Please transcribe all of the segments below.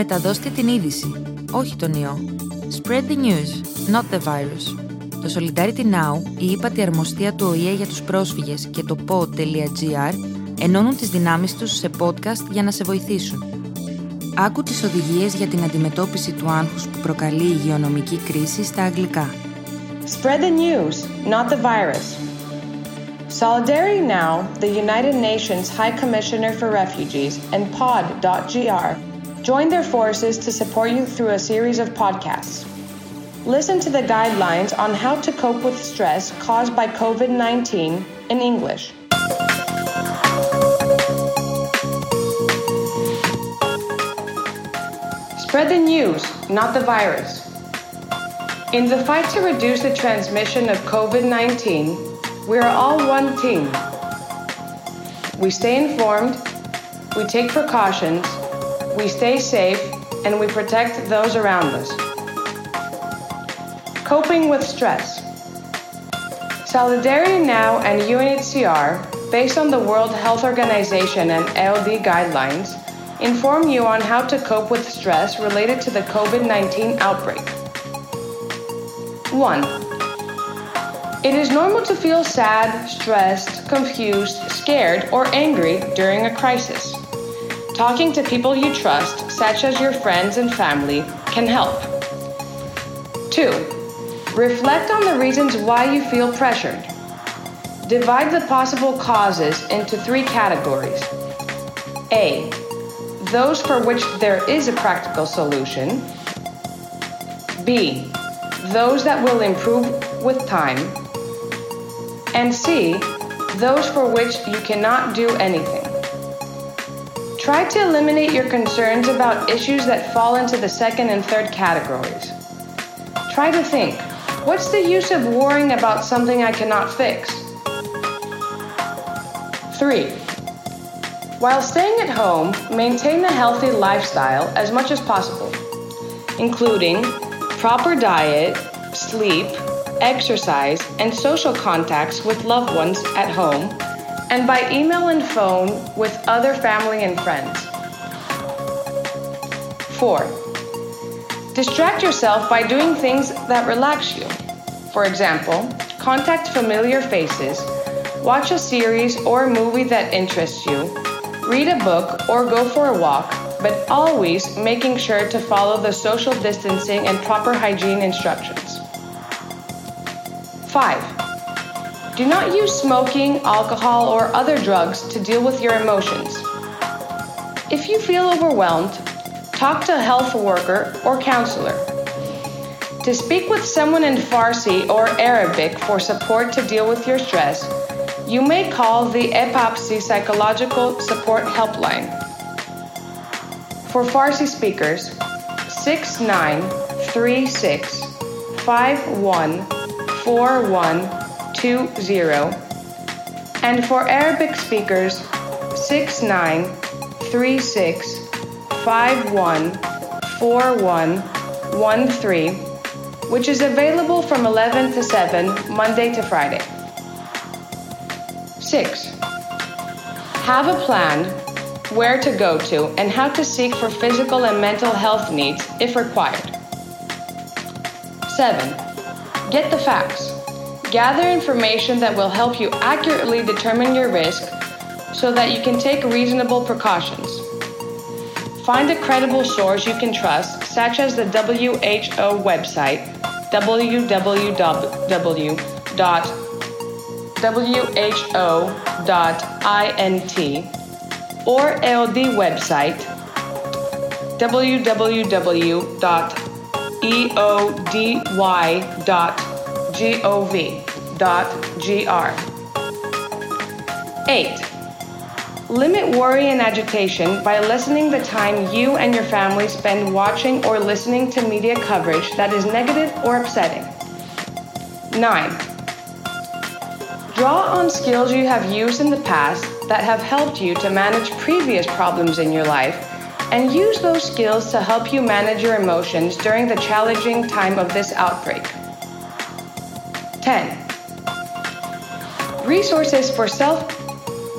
Μεταδώστε την είδηση, όχι τον ιό. Spread the news, not the virus. Το Solidarity Now, η ύπατη αρμοστία του ΟΗΕ για τους πρόσφυγες και το pod.gr ενώνουν τις δυνάμεις τους σε podcast για να σε βοηθήσουν. Άκου τις οδηγίες για την αντιμετώπιση του άγχους που προκαλεί η υγειονομική κρίση στα αγγλικά. Spread the news, not the virus. Solidarity Now, the United Nations High Commissioner for Refugees, and Pod.gr join their forces to support you through a series of podcasts. Listen to the guidelines on how to cope with stress caused by COVID 19 in English. Spread the news, not the virus. In the fight to reduce the transmission of COVID 19, we are all one team. We stay informed, we take precautions, we stay safe, and we protect those around us. Coping with stress. Solidarity Now and UNHCR, based on the World Health Organization and EODY guidelines, inform you on how to cope with stress related to the COVID 19 outbreak. 1. It is normal to feel sad, stressed, confused, scared, or angry during a crisis. Talking to people you trust, such as your friends and family, can help. 2. Reflect on the reasons why you feel pressured. Divide the possible causes into three categories A. Those for which there is a practical solution. B. Those that will improve with time. And C. Those for which you cannot do anything. Try to eliminate your concerns about issues that fall into the second and third categories. Try to think what's the use of worrying about something I cannot fix? 3. While staying at home, maintain a healthy lifestyle as much as possible, including proper diet, sleep, exercise, and social contacts with loved ones at home, and by email and phone with other family and friends. 4. Distract yourself by doing things that relax you. For example, contact familiar faces, watch a series or a movie that interests you, read a book, or go for a walk, but always making sure to follow the social distancing and proper hygiene instructions. 5. Do not use smoking, alcohol, or other drugs to deal with your emotions. If you feel overwhelmed, talk to a health worker or counselor. To speak with someone in Farsi or Arabic for support to deal with your stress, you may call the EPAPSY Psychological Support Helpline. For Farsi speakers, 6936 514120 and for Arabic speakers, 6936 514113, which is available from 11 to 7, Monday to Friday. 6. Have a plan where to go to and how to seek for physical and mental health needs if required. 7. Get the facts. Gather information that will help you accurately determine your risk so that you can take reasonable precautions. Find a credible source you can trust, such as the WHO website www.who.int or EODY website www.eody.gov.gr. 8. Limit worry and agitation by lessening the time you and your family spend watching or listening to media coverage that is negative or upsetting. 9. Draw on skills you have used in the past that have helped you to manage previous problems in your life and use those skills to help you manage your emotions during the challenging time of this outbreak. 10. Resources for self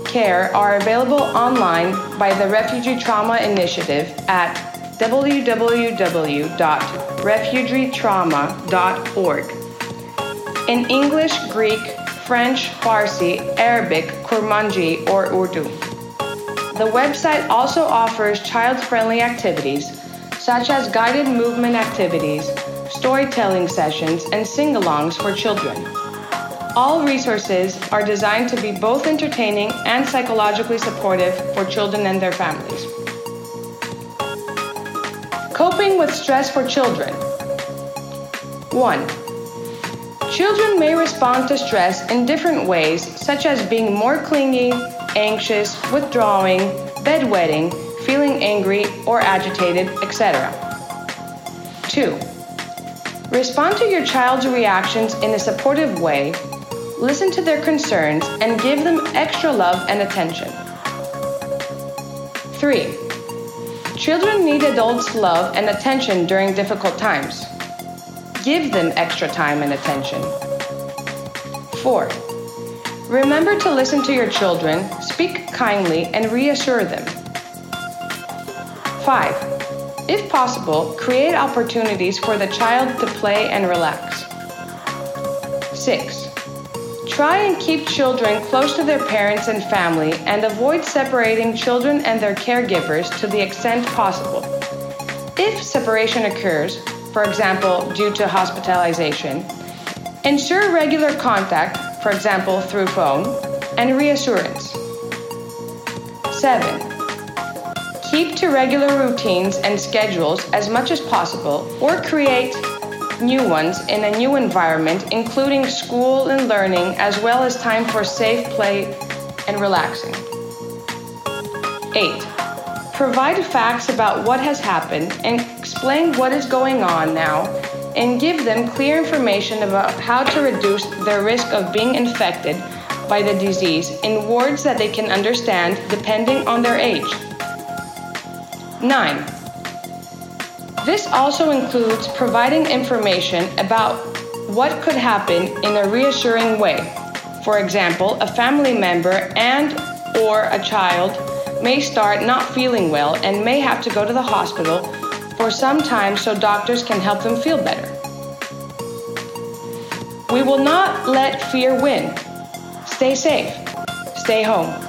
care are available online by the Refugee Trauma Initiative at www.refugeetrauma.org. In English, Greek, French, Farsi, Arabic, Kurmanji, or Urdu. The website also offers child friendly activities such as guided movement activities, storytelling sessions, and sing alongs for children. All resources are designed to be both entertaining and psychologically supportive for children and their families. Coping with stress for children. 1. Children may respond to stress in different ways, such as being more clingy, anxious, withdrawing, bedwetting, feeling angry or agitated, etc. 2. Respond to your child's reactions in a supportive way, listen to their concerns, and give them extra love and attention. 3. Children need adults' love and attention during difficult times. Give them extra time and attention. 4. Remember to listen to your children, speak kindly, and reassure them. 5. If possible, create opportunities for the child to play and relax. 6. Try and keep children close to their parents and family and avoid separating children and their caregivers to the extent possible. If separation occurs, for example, due to hospitalization, ensure regular contact for example through phone, and reassurance. 7. Keep to regular routines and schedules as much as possible or create new ones in a new environment, including school and learning, as well as time for safe play and relaxing. 8. Provide facts about what has happened and explain what is going on now and give them clear information about how to reduce their risk of being infected by the disease in words that they can understand depending on their age. 9. This also includes providing information about what could happen in a reassuring way. For example, a family member and or a child may start not feeling well and may have to go to the hospital for some time so doctors can help them feel better. We will not let fear win. Stay safe. Stay home.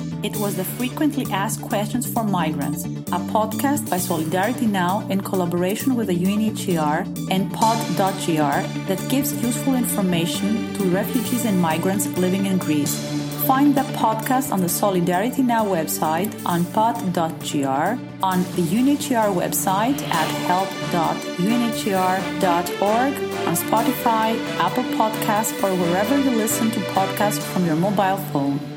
It was the Frequently Asked Questions for Migrants, a podcast by Solidarity Now in collaboration with the UNHCR and pod.gr that gives useful information to refugees and migrants living in Greece. Find the podcast on the Solidarity Now website on pod.gr, on the UNHCR website at help.unhcr.org, on Spotify, Apple Podcasts, or wherever you listen to podcasts from your mobile phone.